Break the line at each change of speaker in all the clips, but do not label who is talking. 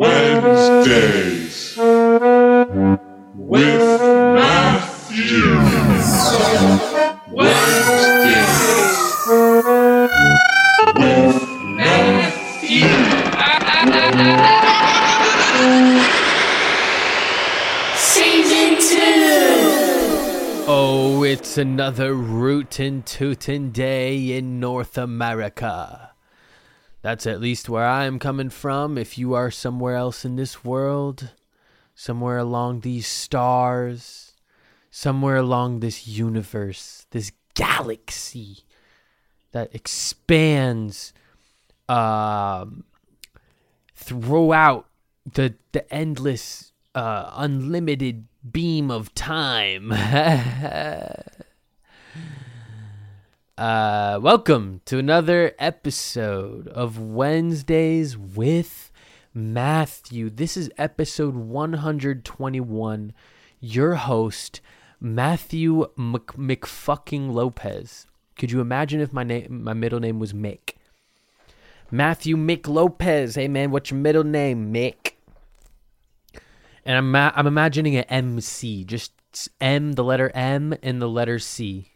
Wednesdays with Matthew. Wednesdays with Matthew.
Season two.
Oh, it's another rootin' tootin' day in North America. That's at least where I'm coming from. If you are somewhere else in this world, somewhere along these stars, somewhere along this universe, this galaxy that expands um, throughout the the endless uh, unlimited beam of time. uh, welcome to another episode of Wednesdays with Matthew. This is episode 121. Your host, Matthew Mc- McFucking Lopez. Could you imagine if my name, my middle name was Mick? Matthew Mick Lopez. Hey man, what's your middle name, Mick? And I'm I'm imagining an MC, just M, the letter M, and the letter C.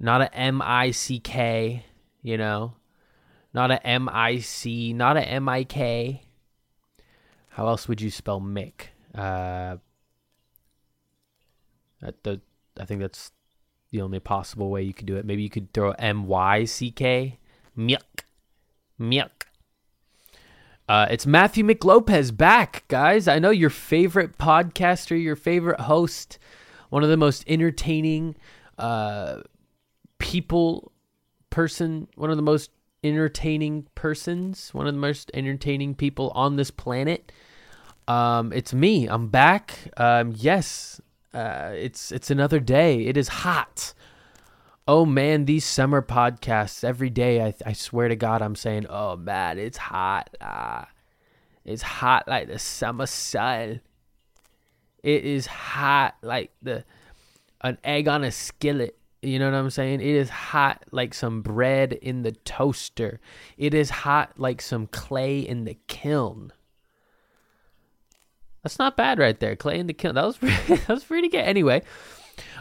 Not a M I C K, you know, not a M I C, not a M I K. How else would you spell Mick? Uh, the I think that's the only possible way you could do it. Maybe you could throw M Y C K, Mick, Mick. Uh, it's Matthew McLopez back, guys. I know your favorite podcaster, your favorite host, one of the most entertaining uh, people, person, one of the most entertaining persons, one of the most entertaining people on this planet. Um, it's me. I'm back. Um, yes, uh, it's it's another day. It is hot. Oh man, these summer podcasts every day. I I swear to God, I'm saying, oh man, it's hot. Ah, it's hot like the summer sun. It is hot like the an egg on a skillet. You know what I'm saying? It is hot like some bread in the toaster. It is hot like some clay in the kiln. That's not bad right there. Clay in the kiln. That was that was pretty good. Anyway,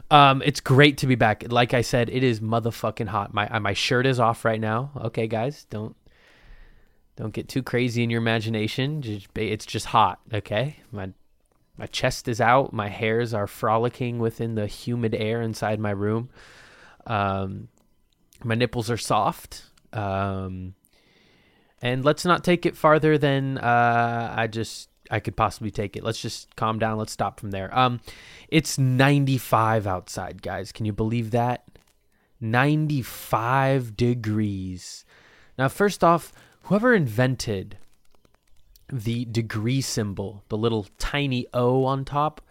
um, it's great to be back. Like I said, it is motherfucking hot. My uh, my shirt is off right now. Okay, guys, don't don't get too crazy in your imagination. Just, it's just hot. Okay, my my chest is out. My hairs are frolicking within the humid air inside my room. Um, my nipples are soft. Um, and let's not take it farther than uh, I just I could possibly take it. Let's just calm down. Let's stop from there. Um, it's 95 outside, guys. Can you believe that? 95 degrees. Now, first off, whoever invented the degree symbol, the little tiny O on top,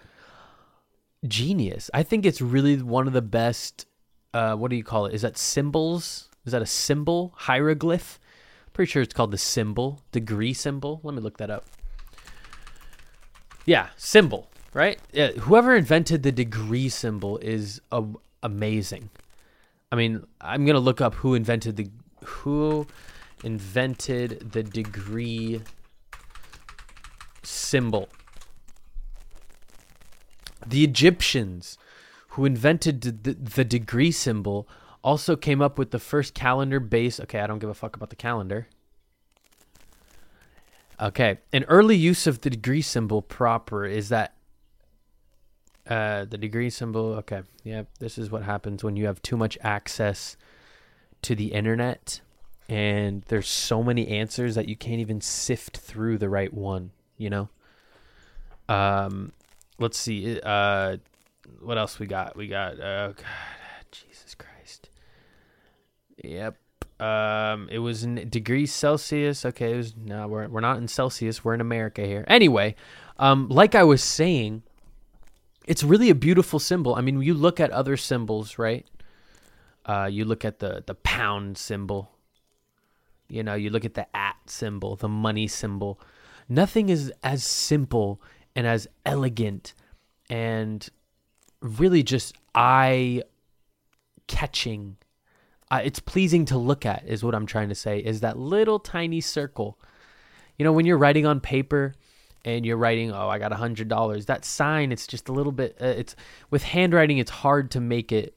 genius. I think it's really one of the best. Uh, what do you call it? Is that symbols? Is that a symbol? Hieroglyph? Pretty sure it's called the symbol, degree symbol. Let me look that up. Yeah, symbol, right? Yeah, whoever invented the degree symbol is amazing. I mean, I'm gonna look up who invented the who invented the degree symbol. The Egyptians, who invented the, the, degree symbol, also came up with the first calendar base. Okay, I don't give a fuck about the calendar. Okay, an early use of the degree symbol proper is that uh, the degree symbol. Okay, yeah, this is what happens when you have too much access to the internet, and there's so many answers that you can't even sift through the right one. You know. Um, let's see. Uh, what else we got? We got. Uh, God, Jesus Christ. Yep. Um, it was in degrees Celsius. Okay, it was no, we're we're not in Celsius. We're in America here. Anyway, um, like I was saying, it's really a beautiful symbol. I mean, you look at other symbols, right? Uh, you look at the the pound symbol. You know, you look at the at symbol, the money symbol. Nothing is as simple and as elegant and really just eye catching uh, it's pleasing to look at is what i'm trying to say is that little tiny circle You know, when you're writing on paper and you're writing, oh, I got a hundred dollars. That sign, it's just a little bit. Uh, it's with handwriting, it's hard to make it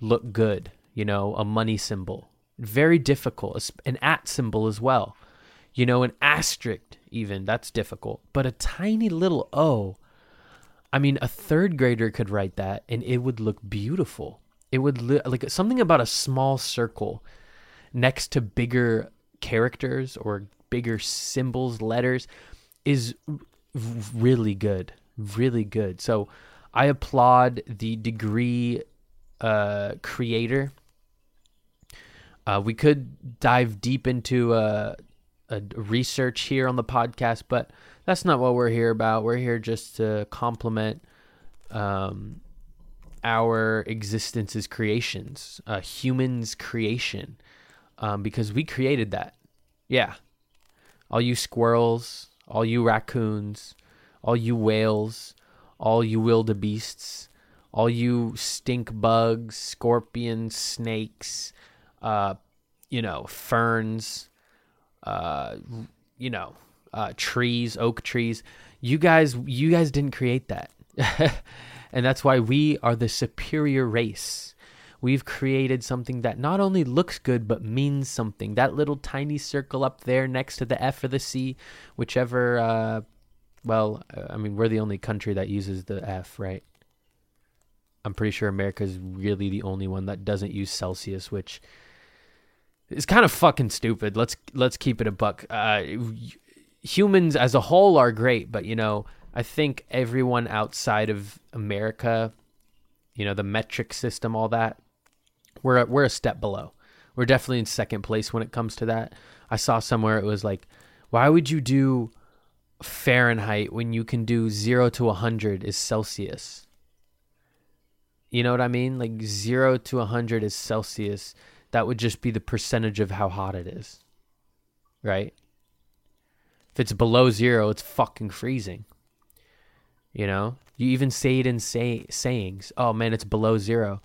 look good. You know, a money symbol, very difficult. An at symbol as well. You know, an asterisk even that's difficult. But a tiny little O. I mean, a third grader could write that, and it would look beautiful. It would li- like something about a small circle next to bigger characters or bigger symbols, letters, is really good, really good. So I applaud the degree uh, creator. Uh, we could dive deep into uh, a research here on the podcast, but that's not what we're here about. We're here just to complement um, our existence as creations, uh, humans' creation, um, because we created that. Yeah. All you squirrels, all you raccoons, all you whales, all you wildebeests, all you stink bugs, scorpions, snakes, uh, you know, ferns, uh, you know, uh, trees, oak trees. You guys, you guys didn't create that, and that's why we are the superior race. We've created something that not only looks good but means something. That little tiny circle up there next to the F or the C, whichever. Uh, well, uh, I mean, we're the only country that uses the F, right? I'm pretty sure America is really the only one that doesn't use Celsius, which is kind of fucking stupid. Let's let's keep it a buck. Uh, humans as a whole are great, but you know, I think everyone outside of America, you know, the metric system, all that, we're we're a step below. We're definitely in second place when it comes to that. I saw somewhere it was like, why would you do Fahrenheit when you can do zero to a hundred is Celsius? You know what I mean? Like zero to a hundred is Celsius. That would just be the percentage of how hot it is, right? If it's below zero, it's fucking freezing. You know, you even say it in say sayings. Oh man, it's below zero.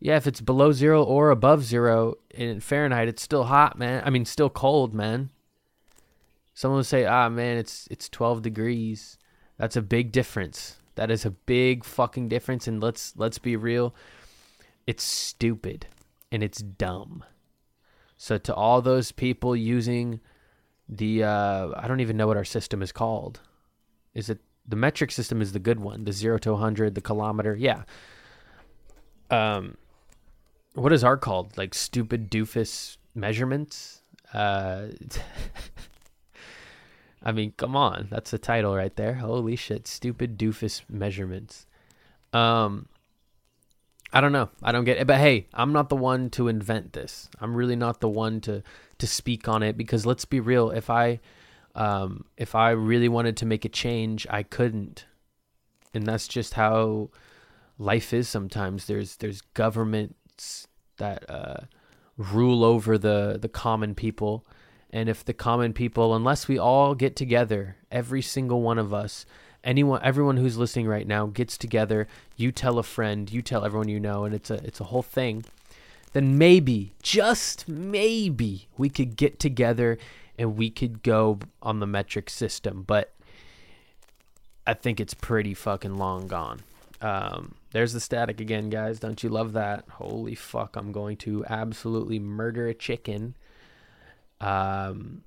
Yeah, if it's below zero or above zero in Fahrenheit, it's still hot, man. I mean, still cold, man. Someone would say, "Ah, man, it's it's 12 degrees." That's a big difference. That is a big fucking difference and let's let's be real. It's stupid and it's dumb. So to all those people using the uh I don't even know what our system is called. Is it the metric system is the good one, the 0 to 100, the kilometer. Yeah. Um what is our called? Like stupid doofus measurements? Uh I mean, come on. That's the title right there. Holy shit. Stupid doofus measurements. Um I don't know. I don't get it. But hey, I'm not the one to invent this. I'm really not the one to to speak on it because let's be real, if I um if I really wanted to make a change, I couldn't. And that's just how life is sometimes. There's there's governments that uh rule over the the common people and if the common people unless we all get together every single one of us anyone everyone who's listening right now gets together you tell a friend you tell everyone you know and it's a it's a whole thing then maybe just maybe we could get together and we could go on the metric system but i think it's pretty fucking long gone. Um, there's the static again guys. Don't you love that? Holy fuck i'm going to absolutely murder a chicken. Um,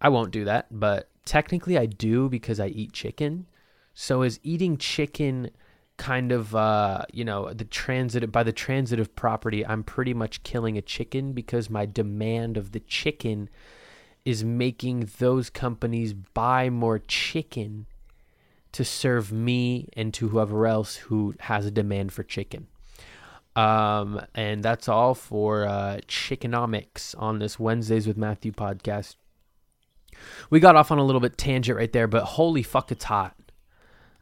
I won't do that, but technically I do because I eat chicken. So is eating chicken kind of uh, you know, the transitive by the transitive property, I'm pretty much killing a chicken because my demand of the chicken is making those companies buy more chicken to serve me and to whoever else who has a demand for chicken. Um, and that's all for uh, Chickenomics on this Wednesdays with Matthew podcast. We got off on a little bit tangent right there, but holy fuck, it's hot.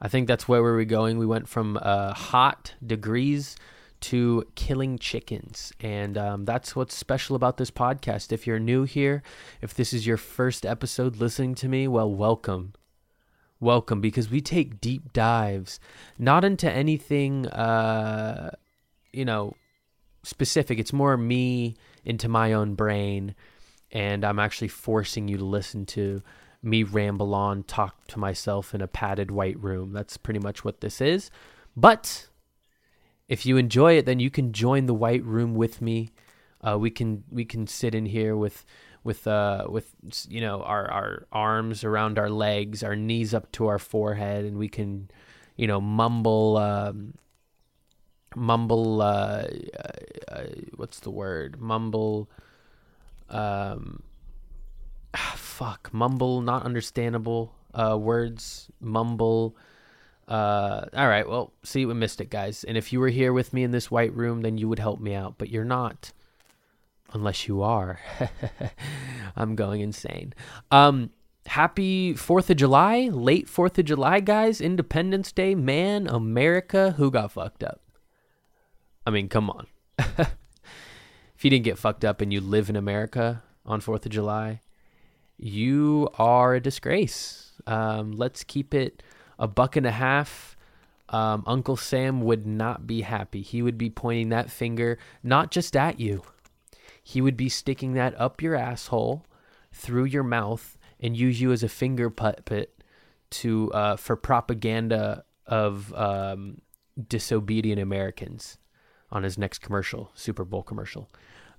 I think that's where we were going. We went from uh, hot degrees to killing chickens. And um, that's what's special about this podcast. If you're new here, if this is your first episode listening to me, well, welcome. Welcome, because we take deep dives, not into anything. Uh, you know, specific. It's more me into my own brain, and I'm actually forcing you to listen to me ramble on, talk to myself in a padded white room. That's pretty much what this is. But if you enjoy it, then you can join the white room with me. Uh, we can we can sit in here with with uh with you know our our arms around our legs, our knees up to our forehead, and we can you know mumble um, mumble uh, uh, uh, what's the word mumble um ah, fuck. Mumble not understandable. Uh words mumble. Uh all right well see we missed it guys. And if you were here with me in this white room then you would help me out. But you're not unless you are. I'm going insane. Um happy 4th of july late 4th of july guys. Independence day man america who got fucked up? I mean, come on. if you didn't get fucked up and you live in America on 4th of July, you are a disgrace. Um, let's keep it a buck and a half. Um, Uncle Sam would not be happy. He would be pointing that finger not just at you, he would be sticking that up your asshole through your mouth and use you as a finger puppet to uh, for propaganda of um, disobedient Americans on his next commercial, Super Bowl commercial.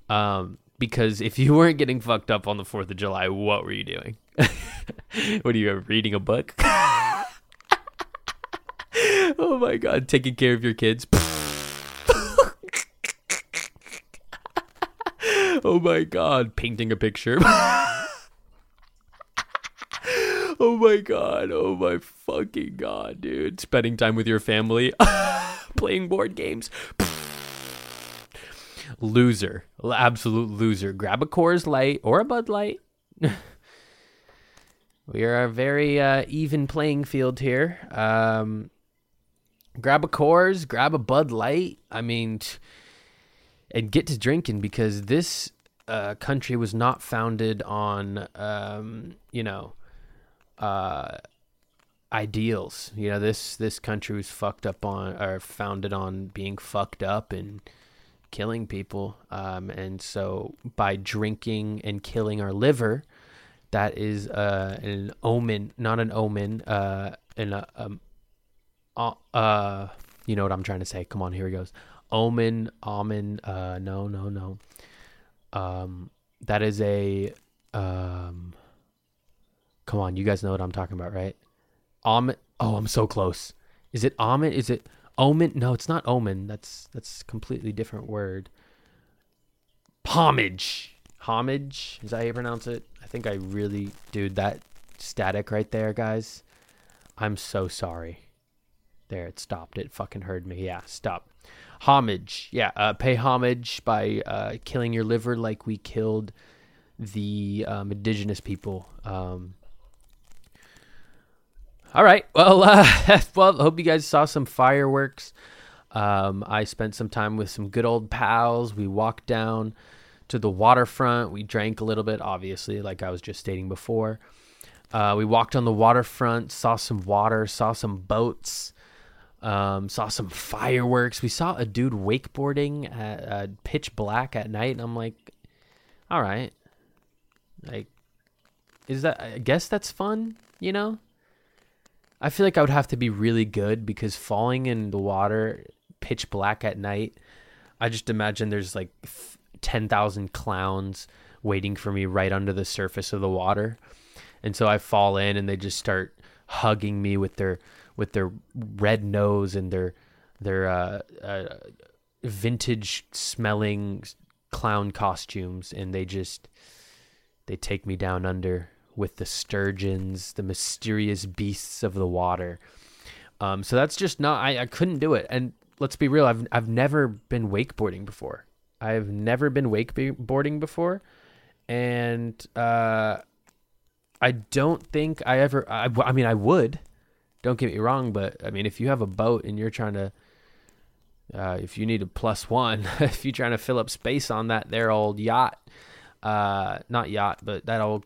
Um, because if you weren't getting fucked up on the 4th of July, what were you doing? what are you reading a book? oh my god, taking care of your kids. oh my god, painting a picture. oh my god, oh my fucking god, dude. Spending time with your family, playing board games loser, absolute loser. Grab a Coors Light or a Bud Light. we are a very uh, even playing field here. Um, grab a Coors, grab a Bud Light. I mean, and get to drinking because this uh, country was not founded on, um, you know, uh, ideals. You know, this this country was fucked up on or founded on being fucked up and killing people. Um, and so by drinking and killing our liver, that is uh, an omen, not an omen, uh, an, uh, um, uh, uh, you know what I'm trying to say. Come on, here he goes. Omen, omen, uh, no, no, no. Um, that is a, um, come on, you guys know what I'm talking about, right? Omen, oh, I'm so close. Is it omen? Is it, Omen? No, it's not omen. That's that's completely different word. Homage. Homage. Is that how you pronounce it? I think I really, dude, that static right there, guys. I'm so sorry. There, it stopped. It fucking heard me. Yeah, stop. Homage. Yeah, uh, pay homage by uh, killing your liver like we killed the um, indigenous people. Um, all right. Well, uh, well, hope you guys saw some fireworks. Um, I spent some time with some good old pals. We walked down to the waterfront. We drank a little bit, obviously, like I was just stating before. Uh, we walked on the waterfront, saw some water, saw some boats, um, saw some fireworks. We saw a dude wakeboarding at uh, pitch black at night, and I'm like, all right, like, is that? I guess that's fun, you know. I feel like I would have to be really good because falling in the water pitch black at night, I just imagine there's like 10,000 clowns waiting for me right under the surface of the water. And so I fall in and they just start hugging me with their with their red nose and their their uh, uh, vintage smelling clown costumes and they just they take me down under with the sturgeons, the mysterious beasts of the water. Um, so that's just not. I, I couldn't do it. And let's be real. I've I've never been wakeboarding before. I've never been wakeboarding before, and uh, I don't think I ever. I, I mean, I would. Don't get me wrong, but I mean, if you have a boat and you're trying to, uh, if you need a plus one, if you're trying to fill up space on that their old yacht, uh, not yacht, but that old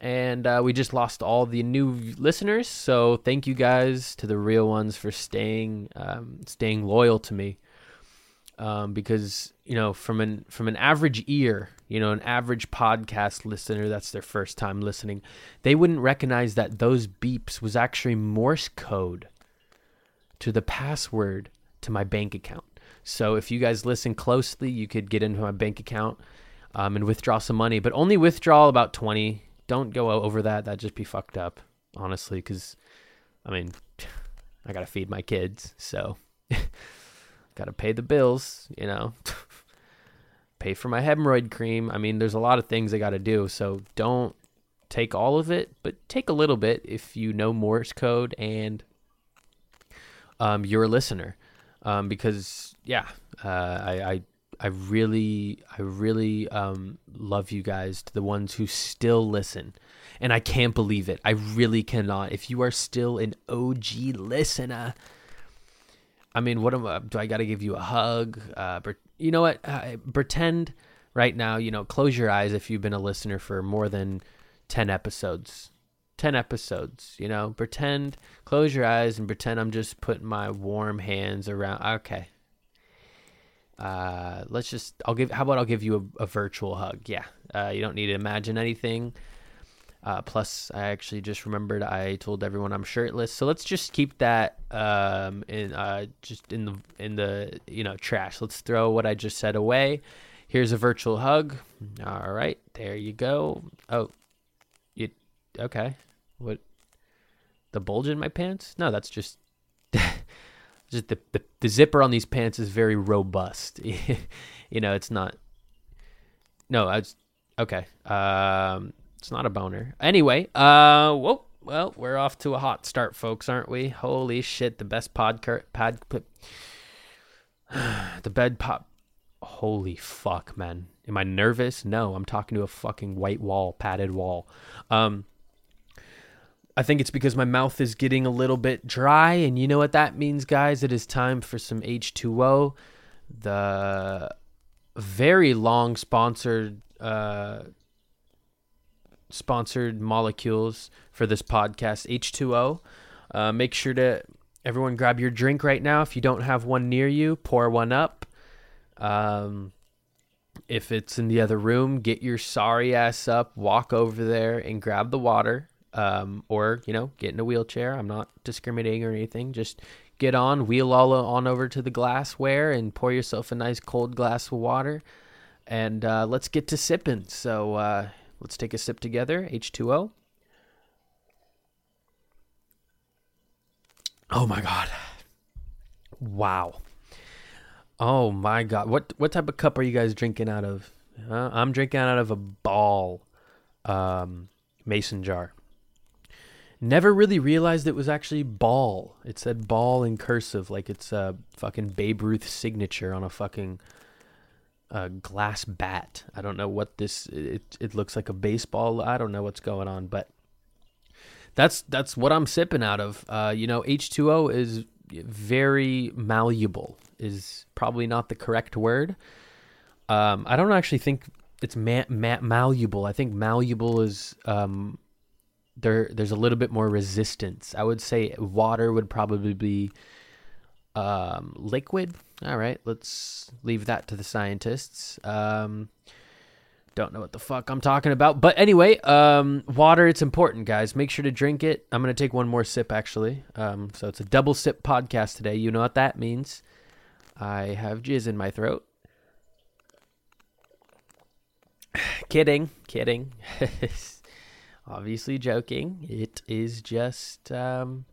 And uh, we just lost all the new listeners, so thank you guys to the real ones for staying, um, staying loyal to me. Um, because you know from an from an average ear you know an average podcast listener that's their first time listening they wouldn't recognize that those beeps was actually morse code to the password to my bank account so if you guys listen closely you could get into my bank account um, and withdraw some money but only withdraw about 20 don't go over that that'd just be fucked up honestly because i mean i gotta feed my kids so got to pay the bills, you know, pay for my hemorrhoid cream. I mean, there's a lot of things I got to do. So don't take all of it, but take a little bit if you know Morse code and um, you're a listener. Um, because yeah, uh, I, I I really I really um, love you guys to the ones who still listen. And I can't believe it. I really cannot. If you are still an OG listener, I mean, what am I, do I got to give you a hug? Uh, you know what? Uh, pretend right now, you know, close your eyes if you've been a listener for more than 10 episodes. 10 episodes, you know, pretend, close your eyes and pretend I'm just putting my warm hands around. Okay. Uh, let's just, I'll give, how about I'll give you a, a virtual hug? Yeah. Uh, you don't need to imagine anything. Uh, plus, I actually just remembered I told everyone I'm shirtless, so let's just keep that um, in uh, just in the in the you know trash. Let's throw what I just said away. Here's a virtual hug. All right, there you go. Oh, you okay? What? The bulge in my pants? No, that's just just the, the the zipper on these pants is very robust. you know, it's not. No, I was okay. Um, it's not a boner. Anyway, uh, whoa, well, we're off to a hot start, folks, aren't we? Holy shit, the best podcast, pad, the bed pop. Holy fuck, man. Am I nervous? No, I'm talking to a fucking white wall, padded wall. Um, I think it's because my mouth is getting a little bit dry, and you know what that means, guys? It is time for some H2O, the very long sponsored uh, sponsored molecules for this podcast, H2O. Uh, make sure to everyone grab your drink right now. If you don't have one near you, pour one up. Um, if it's in the other room, get your sorry ass up, walk over there and grab the water. Um, or, you know, get in a wheelchair. I'm not discriminating or anything. Just get on, wheel all on over to the glassware and pour yourself a nice cold glass of water. And uh, let's get to sipping. So, uh, Let's take a sip together. H2O. Oh my god. Wow. Oh my god. What what type of cup are you guys drinking out of? Uh, I'm drinking out of a ball um, mason jar. Never really realized it was actually ball. It said ball in cursive like it's a fucking Babe Ruth signature on a fucking a glass bat. I don't know what this. It it looks like a baseball. I don't know what's going on, but that's that's what I'm sipping out of. Uh, you know, H2O is very malleable. Is probably not the correct word. Um, I don't actually think it's ma- ma- malleable. I think malleable is um, there. There's a little bit more resistance. I would say water would probably be um, liquid. All right, let's leave that to the scientists. Um, don't know what the fuck I'm talking about. But anyway, um, water, it's important, guys. Make sure to drink it. I'm to take one more sip, actually. Um, so it's a double sip podcast today. You know what that means. I have jizz in my throat. kidding, kidding. Obviously joking. It is just um,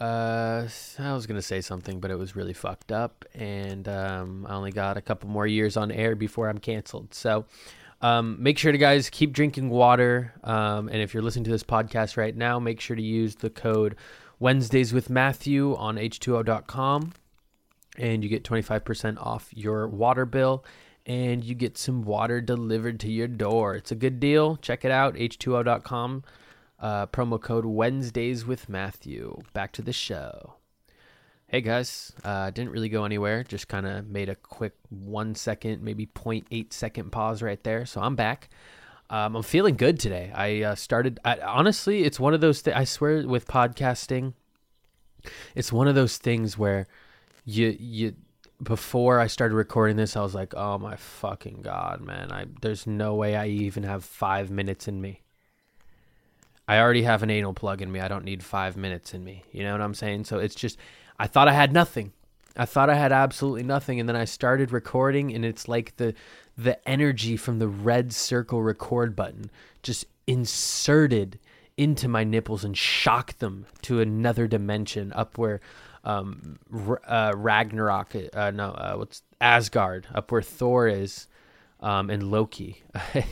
uh, I was gonna say something, but it was really fucked up, and um, I only got a couple more years on air before I'm canceled. So, um, make sure to guys keep drinking water. Um, and if you're listening to this podcast right now, make sure to use the code Wednesdays with Matthew on H2O.com, and you get 25% off your water bill. And you get some water delivered to your door. It's a good deal. Check it out, h2o.com. Uh, promo code Wednesdays with Matthew. Back to the show. Hey guys, uh, didn't really go anywhere. Just kind of made a quick one second, maybe 0.8 second pause right there. So I'm back. Um, I'm feeling good today. I uh, started. I, honestly, it's one of those. Th- I swear, with podcasting, it's one of those things where you you before I started recording this, I was like, "Oh my fucking god, man! I there's no way I even have five minutes in me. I already have an anal plug in me. I don't need five minutes in me. You know what I'm saying? So it's just, I thought I had nothing. I thought I had absolutely nothing, and then I started recording, and it's like the the energy from the red circle record button just inserted into my nipples and shocked them to another dimension up where um, uh, Ragnarok, uh, no, uh, what's Asgard, up where Thor is, um, and Loki.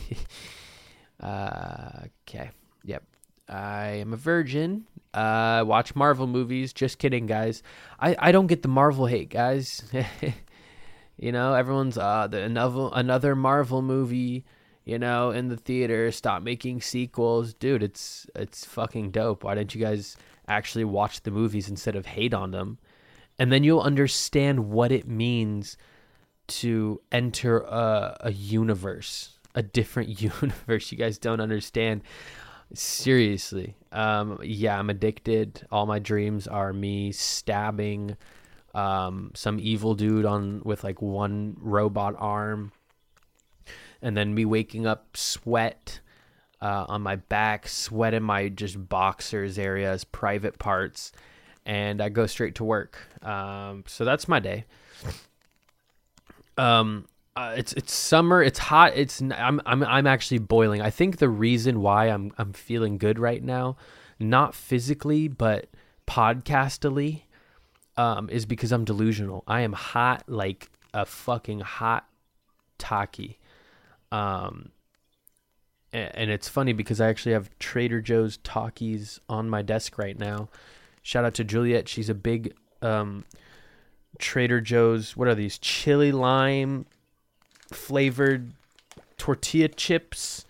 Uh, okay, yep. I am a virgin. Uh, watch Marvel movies. Just kidding, guys. I, I don't get the Marvel hate, guys. you know, everyone's uh the another another Marvel movie. You know, in the theater. Stop making sequels, dude. It's it's fucking dope. Why don't you guys actually watch the movies instead of hate on them? And then you'll understand what it means to enter a, a universe, a different universe. You guys don't understand. Seriously. Um, yeah, I'm addicted. All my dreams are me stabbing um, some evil dude on with like one robot arm, and then me waking up sweat uh, on my back, sweat in my just boxers areas, private parts, and I go straight to work. Um, so that's my day. Um, uh, it's it's summer. It's hot. It's I'm I'm I'm actually boiling. I think the reason why I'm I'm feeling good right now, not physically but podcastily, um, is because I'm delusional. I am hot like a fucking hot taki. Um, and, it's funny because I actually have Trader Joe's Takis on my desk right now. Shout out to Juliet. She's a big um, Trader Joe's. What are these? Chili lime flavored tortilla chips.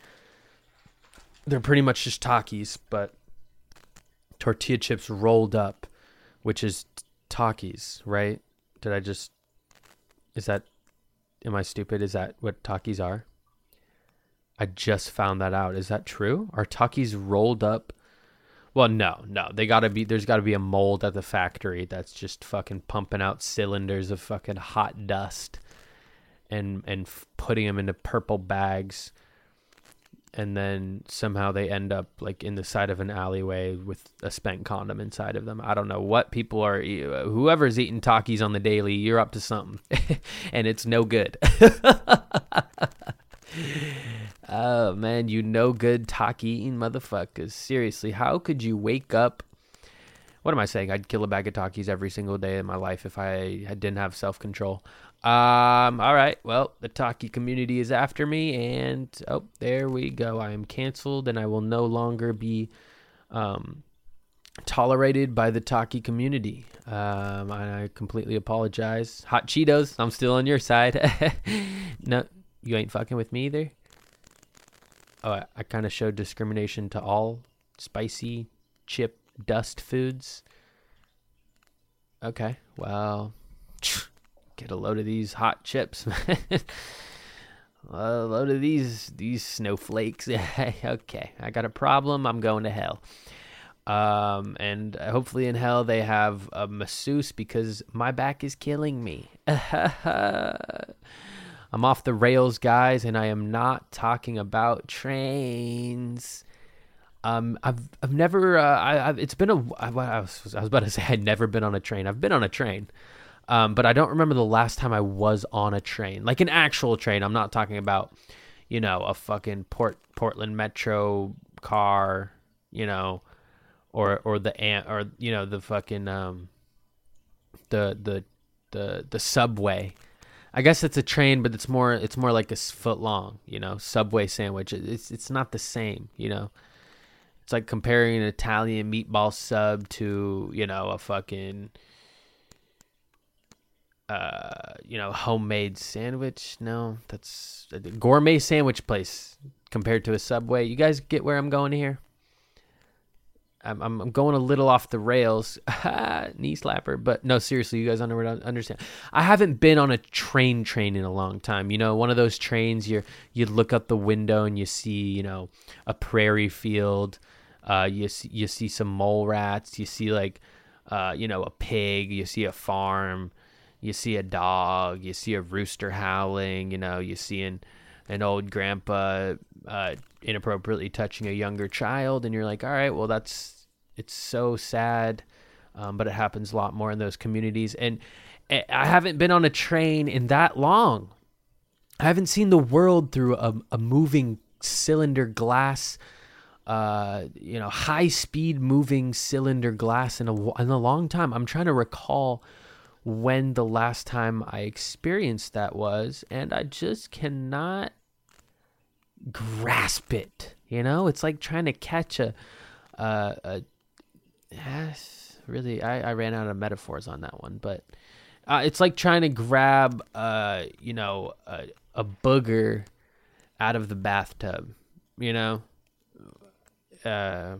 They're pretty much just Takis, but tortilla chips rolled up, which is Takis, right? Did I just Is that am I stupid? Is that what Takis are? I just found that out. Is that true? Are Takis rolled up? Well, no, no. They gotta be. There's gotta be a mold at the factory that's just fucking pumping out cylinders of fucking hot dust and and putting them into purple bags and then somehow they end up like in the side of an alleyway with a spent condom inside of them. I don't know what people are. Uh, whoever's eating Takis on the daily, you're up to something, and it's no good. oh man, you no good Taki eating motherfuckers. Seriously, how could you wake up? What am I saying? I'd kill a bag of takis every single day in my life if I, I didn't have self control. Um, all right. Well, the taki community is after me, and oh, there we go. I am canceled, and I will no longer be um, tolerated by the taki community. Um, I completely apologize. Hot Cheetos, I'm still on your side. no, you ain't fucking with me either. I, I kind of showed discrimination to all spicy chip dust foods. Okay, well get a load of these hot chips, man. a load of these these snowflakes. okay, I got a problem. I'm going to hell. Um, and hopefully in hell they have a masseuse because my back is killing me. I'm off the rails, guys, and I am not talking about trains. Um, I've I've never uh, I, have it's been a I was I was about to say I'd never been on a train. I've been on a train. Um, but I don't remember the last time I was on a train, like an actual train. I'm not talking about, you know, a fucking Port Portland Metro car, you know, or or the ant or you know the fucking um, the the the the subway. I guess it's a train, but it's more it's more like a foot long, you know, subway sandwich. It's it's not the same, you know. It's like comparing an Italian meatball sub to you know a fucking uh, you know, homemade sandwich. No, that's a gourmet sandwich place compared to a Subway. You guys get where I'm going here? I'm, I'm, going a little off the rails, knee slapper. But no, seriously, you guys understand. I haven't been on a train train in a long time. You know, one of those trains you you look out the window and you see you know a prairie field. Uh, you see, you see some mole rats. You see like uh, you know a pig. You see a farm. You see a dog. You see a rooster howling. You know, you see an old grandpa uh, inappropriately touching a younger child, and you're like, all right, well, that's it's so sad, um, but it happens a lot more in those communities. And eh, I haven't been on a train in that long. I haven't seen the world through a, a moving cylinder glass, uh, you know, high speed moving cylinder glass in a in a long time. I'm trying to recall when the last time I experienced that was, and I just cannot grasp it. You know, it's like trying to catch a, uh, a really, I, I ran out of metaphors on that one, but uh, it's like trying to grab, uh, you know, a, a booger out of the bathtub. You know. Uh,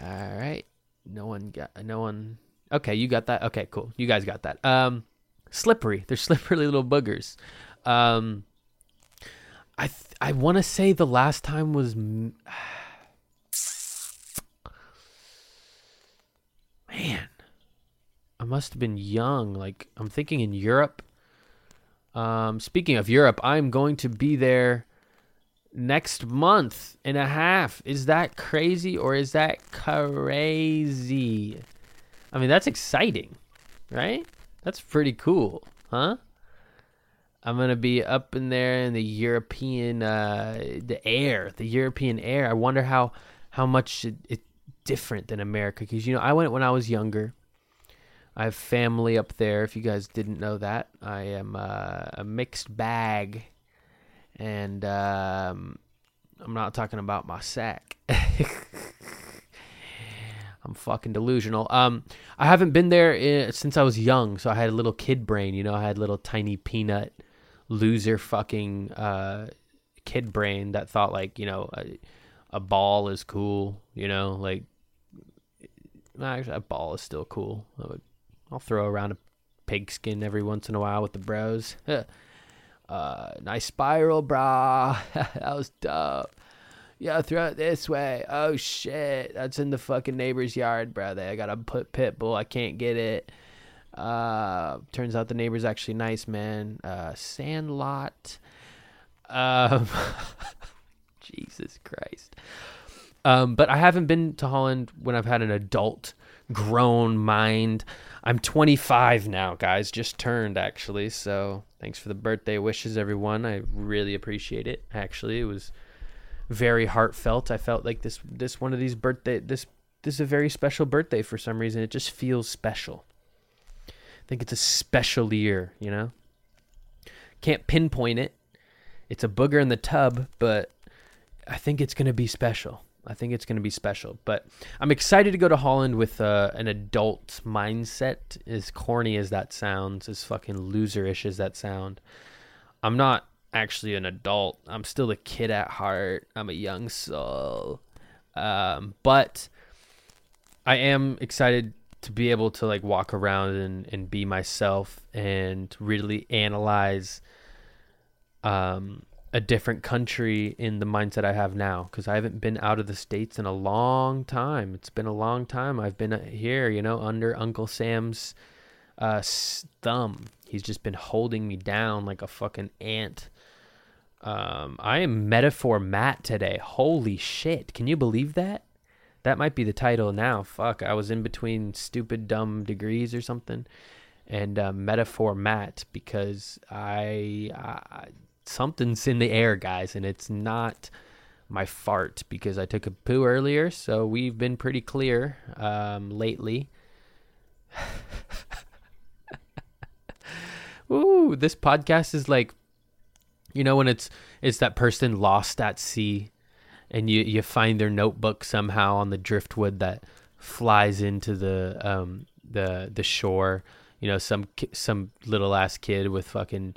all right. No one got. No one. Okay, you got that. Okay, cool. You guys got that. Um, slippery. They're slippery little boogers. Um, I th- I want to say the last time was man. I must have been young. Like I'm thinking in Europe. Um, speaking of Europe, I'm going to be there next month and a half. Is that crazy or is that crazy? I mean, that's exciting, right? That's pretty cool, huh? I'm gonna be up in there in the European, uh, the air, the European air. I wonder how how much it, it's different than America because you know I went when I was younger. I have family up there. If you guys didn't know that, I am uh, a mixed bag, and um, I'm not talking about my sack. I'm fucking delusional. Um, I haven't been there in, since I was young, so I had a little kid brain. You know, I had little tiny peanut loser fucking uh, kid brain that thought like you know a, a ball is cool. You know, like actually a ball is still cool. I would, I'll throw around a pigskin every once in a while with the bros. uh, nice spiral, brah. that was dope. Yeah, throw it this way. Oh shit, that's in the fucking neighbor's yard, brother. I gotta put pit bull. I can't get it. Uh, turns out the neighbor's actually nice, man. Uh, Sandlot. Um, Jesus Christ. Um, but I haven't been to Holland when I've had an adult, grown mind. I'm 25 now, guys. Just turned actually. So thanks for the birthday wishes, everyone. I really appreciate it. Actually, it was very heartfelt. I felt like this this one of these birthday this this is a very special birthday for some reason. It just feels special. I think it's a special year, you know? Can't pinpoint it. It's a booger in the tub, but I think it's going to be special. I think it's going to be special. But I'm excited to go to Holland with uh, an adult mindset, as corny as that sounds, as fucking loserish as that sound. I'm not actually an adult. I'm still a kid at heart. I'm a young soul. Um, but I am excited to be able to like walk around and, and be myself and really analyze um, a different country in the mindset I have now because I haven't been out of the states in a long time. It's been a long time. I've been uh, here, you know, under Uncle Sam's uh, thumb. He's just been holding me down like a fucking ant. Um, I am metaphor Matt today. Holy shit! Can you believe that? That might be the title now. Fuck, I was in between stupid dumb degrees or something, and uh, metaphor Matt because I, I something's in the air, guys, and it's not my fart because I took a poo earlier. So we've been pretty clear um, lately. Ooh, this podcast is like, you know, when it's it's that person lost at sea and you you find their notebook somehow on the driftwood that flies into the um the the shore you know, some some little ass kid with fucking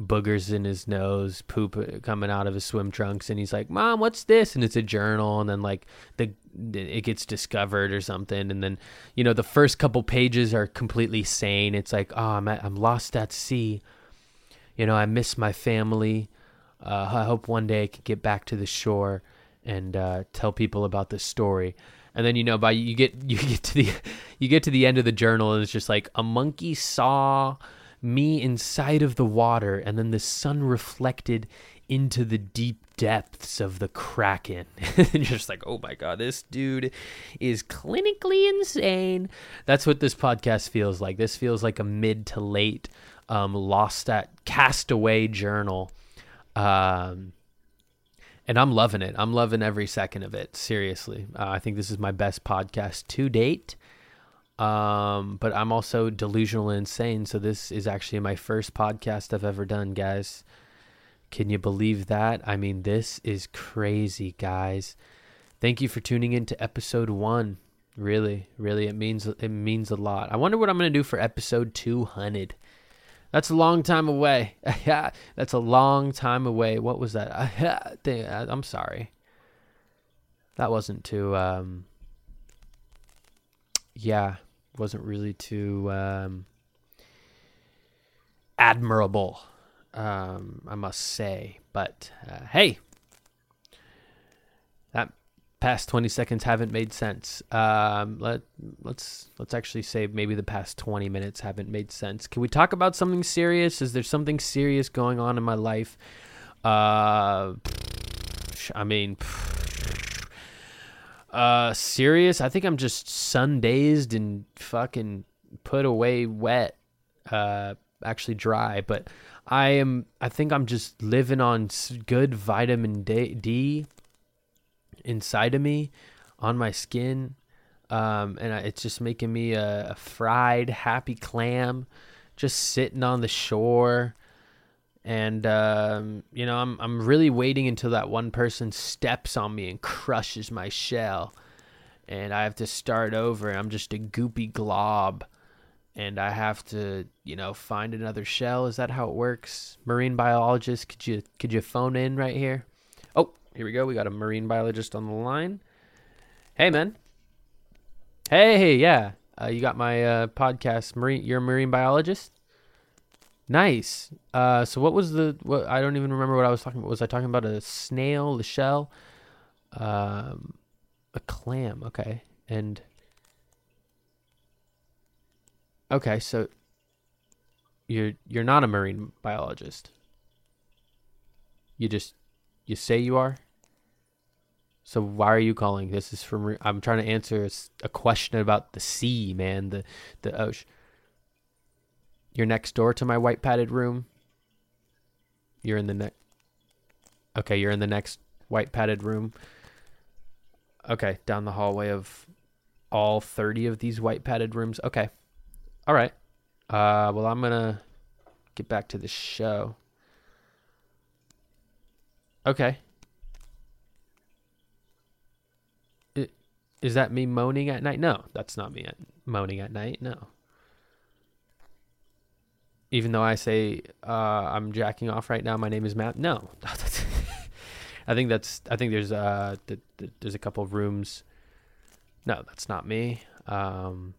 boogers in his nose, poop uh, coming out of his swim trunks, and he's like, "Mom, what's this?" And it's a journal, and then like the it gets discovered or something, and then you know the first couple pages are completely sane. It's like, "Oh, I'm at, I'm lost at sea. You know, I miss my family. Uh, I hope one day I can get back to the shore and uh, tell people about this story." And then you know by you get you get to the you get to the end of the journal and it's just like a monkey saw me inside of the water and then the sun reflected into the deep depths of the kraken. And just like oh my god this dude is clinically insane. That's what this podcast feels like. This feels like a mid to late um, lost at castaway journal. Um, and i'm loving it i'm loving every second of it seriously uh, i think this is my best podcast to date um, but I'm also delusional and insane. So this is actually my first podcast I've ever done, guys. Can you believe that? I mean, this is crazy, guys. Thank you for tuning in to episode one. Really, really, it means it means a lot. I wonder what I'm gonna do for episode 200. That's a long time away. That's a long time away. What was that? I'm sorry. That wasn't too. Um, yeah, wasn't really too um, admirable, um, I must say. But uh, hey, that past 20 seconds haven't made sense. Um, let let's let's actually say maybe the past 20 minutes haven't made sense. Can we talk about something serious? Is there something serious going on in my life? Uh, I mean. Uh, serious? I think I'm just sun dazed and fucking put away wet. Uh, actually dry, but I am. I think I'm just living on good vitamin D, D inside of me, on my skin, um, and I, it's just making me a, a fried, happy clam, just sitting on the shore. And um, you know, I'm I'm really waiting until that one person steps on me and crushes my shell, and I have to start over. I'm just a goopy glob, and I have to, you know, find another shell. Is that how it works? Marine biologist, could you could you phone in right here? Here we go. We got a marine biologist on the line. Hey, man. Hey, yeah. Uh, you got my uh, podcast. Marine, you're a marine biologist. Nice. Uh, so what was the? What I don't even remember what I was talking about. Was I talking about a snail, the shell, um, a clam? Okay, and okay, so you're you're not a marine biologist. You just you say you are. So why are you calling? This is from. I'm trying to answer a question about the sea, man. The the ocean. You're next door to my white padded room. You're in the next. Okay, you're in the next white padded room. Okay, down the hallway of all 30 of these white padded rooms. Okay. All right. Uh well, I'm going to get back to the show. Okay. Is that me moaning at night? No, that's not me moaning at night. No even though I say uh, I'm jacking off right now, my name is Matt. No, I think that's I think there's uh th- th- there's a couple of rooms. No, that's not me. Um,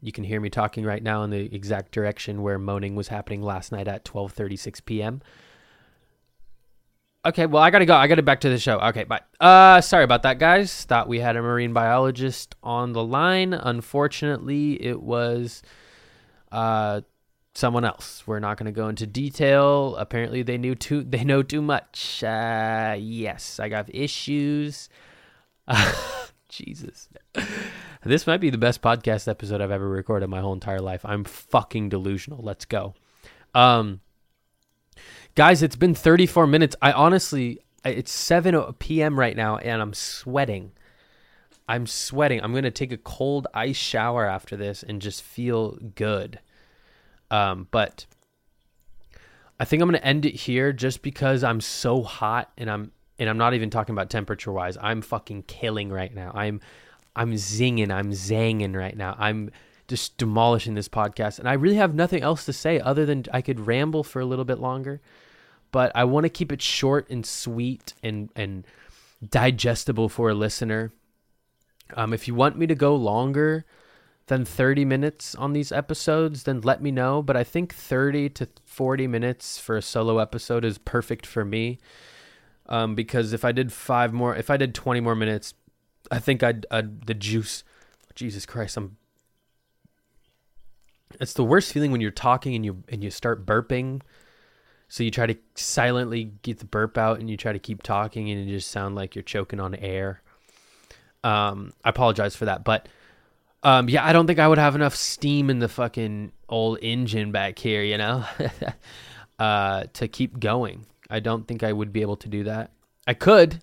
you can hear me talking right now in the exact direction where moaning was happening last night at 12:36 p.m. Okay, well I gotta go. I gotta back to the show. Okay, bye. Uh, sorry about that, guys. Thought we had a marine biologist on the line. Unfortunately, it was uh someone else. We're not to go into detail. Apparently, they knew too. They know too much. Uh, yes, I got issues. Jesus, this might be the best podcast episode I've ever recorded my whole entire life. I'm fucking delusional. Let's go. Um, guys, it's been 34 minutes. I honestly, it's 7 p.m. right now, and I'm sweating. I'm sweating. I'm gonna take a cold ice shower after this and just feel good. Um, but I think I'm gonna end it here just because I'm so hot and I'm and I'm not even talking about temperature wise. I'm fucking killing right now. I'm I'm zinging, I'm zanging right now. I'm just demolishing this podcast. And I really have nothing else to say other than I could ramble for a little bit longer, but I want to keep it short and sweet and and digestible for a listener. Um, if you want me to go longer than 30 minutes on these episodes, then let me know. But I think 30 to 40 minutes for a solo episode is perfect for me. Um, because if I did five more, if I did 20 more minutes, I think I'd, I'd the juice. Jesus Christ, I'm. It's the worst feeling when you're talking and you and you start burping. So you try to silently get the burp out and you try to keep talking and you just sound like you're choking on air. Um, I apologize for that, but um, yeah, I don't think I would have enough steam in the fucking old engine back here, you know, uh, to keep going. I don't think I would be able to do that. I could,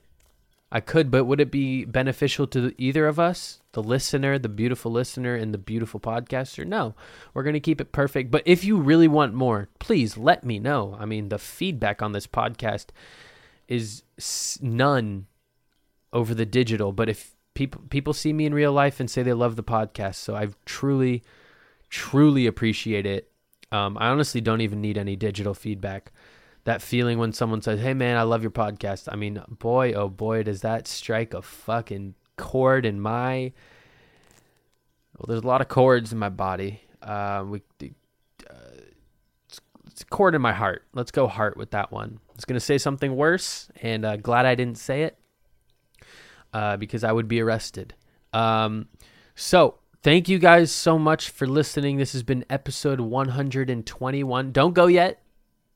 I could, but would it be beneficial to either of us, the listener, the beautiful listener, and the beautiful podcaster? No, we're going to keep it perfect. But if you really want more, please let me know. I mean, the feedback on this podcast is none over the digital, but if people people see me in real life and say they love the podcast, so I've truly, truly appreciate it. Um, I honestly don't even need any digital feedback that feeling when someone says, "Hey man, I love your podcast." I mean, boy, oh boy, does that strike a fucking chord in my. Well, there's a lot of chords in my body. Uh, we, uh, it's, it's, a chord in my heart. Let's go heart with that one. I was gonna say something worse, and uh, glad I didn't say it uh, because I would be arrested. Um, so thank you guys so much for listening. This has been episode 121. Don't go yet.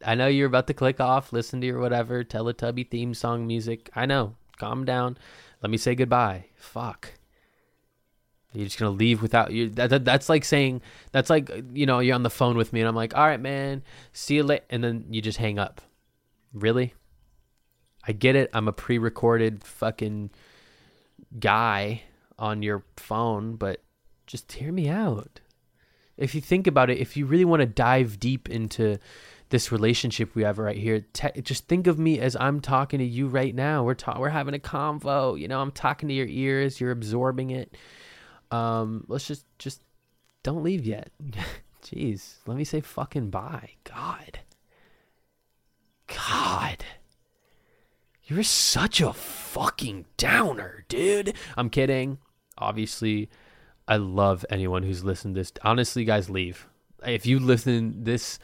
I know you're about to click off, listen to your whatever Teletubby theme song music. I know. Calm down. Let me say goodbye. Fuck. You're just gonna leave without you. That, that, that's like saying that's like you know you're on the phone with me and I'm like, all right, man, see you later, and then you just hang up. Really? I get it. I'm a pre-recorded fucking guy on your phone, but just hear me out. If you think about it, if you really want to dive deep into this relationship we have right here. Te- just think of me as I'm talking to you right now. We're ta- we're having a convo. You know, I'm talking to your ears. You're absorbing it. Um, let's just just don't leave yet. Jeez, let me say fucking bye. God. God. You're such a fucking downer, dude. I'm kidding. Obviously, I love anyone who's listened to this. Honestly, guys, leave. If you listen this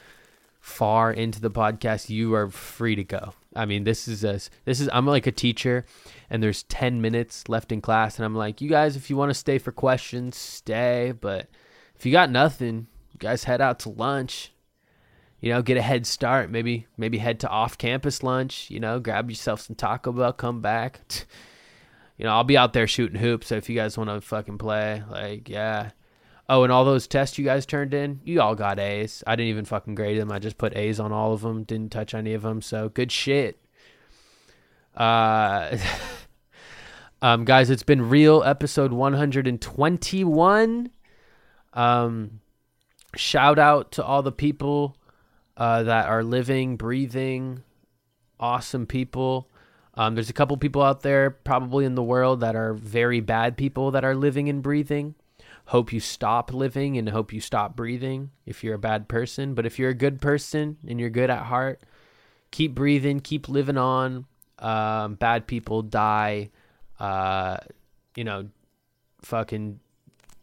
far into the podcast, you are free to go. I mean, this is a, this is I'm like a teacher and there's 10 minutes left in class and I'm like, "You guys if you want to stay for questions, stay, but if you got nothing, you guys head out to lunch. You know, get a head start, maybe maybe head to off-campus lunch, you know, grab yourself some Taco Bell, come back. You know, I'll be out there shooting hoops, so if you guys want to fucking play, like, yeah, Oh, and all those tests you guys turned in, you all got A's. I didn't even fucking grade them. I just put A's on all of them. Didn't touch any of them. So good shit. Uh, um, guys, it's been real. Episode 121. Um, shout out to all the people uh, that are living, breathing, awesome people. Um, there's a couple people out there, probably in the world, that are very bad people that are living and breathing hope you stop living and hope you stop breathing if you're a bad person. But if you're a good person and you're good at heart, keep breathing, keep living on. Um, bad people die, uh, you know, fucking,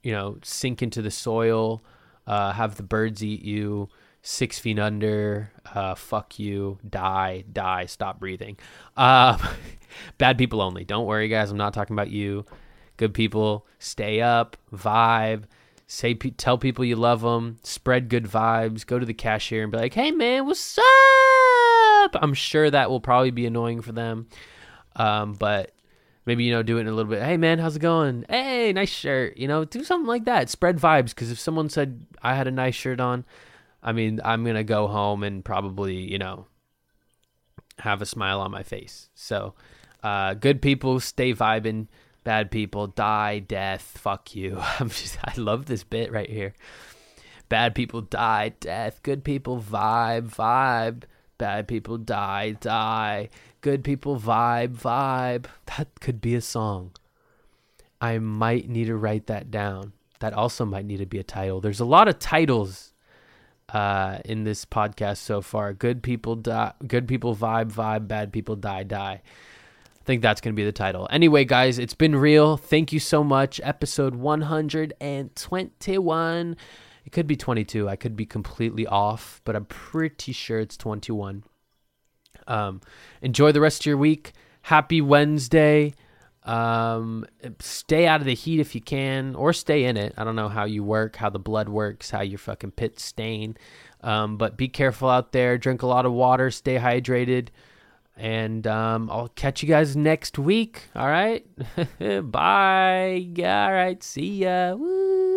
you know, sink into the soil, uh, have the birds eat you, six feet under, uh, fuck you, die, die, stop breathing. Uh, bad people only. Don't worry, guys. I'm not talking about you good people. Stay up, vibe. Say, tell people you love them. Spread good vibes. Go to the cashier and be like, "Hey, man, what's up?" I'm sure that will probably be annoying for them, um, but maybe you know do it in a little bit. Hey, man, how's it going? Hey, nice shirt. You know, do something like that. Spread vibes because if someone said I had a nice shirt on, I mean, I'm gonna go home and probably you know have a smile on my face. So, uh, good people, stay vibing bad people die death fuck you i'm just i love this bit right here bad people die death good people vibe vibe bad people die die good people vibe vibe that could be a song i might need to write that down That also might need to be a title. There's a lot of titles uh, in this podcast so far. Good people die. Good people vibe vibe. Bad people die die. Think that's gonna be the title. Anyway, guys, it's been real. Thank you so much. Episode 121. It could be 22. I could be completely off, but I'm pretty sure it's 21. Um, enjoy the rest of your week. Happy Wednesday. Um, stay out of the heat if you can, or stay in it. I don't know how you work, how the blood works, how your fucking pits stain. Um, but be careful out there. Drink a lot of water. Stay hydrated. And um, I'll catch you guys next week. All right. Bye. All right. See ya. Woo.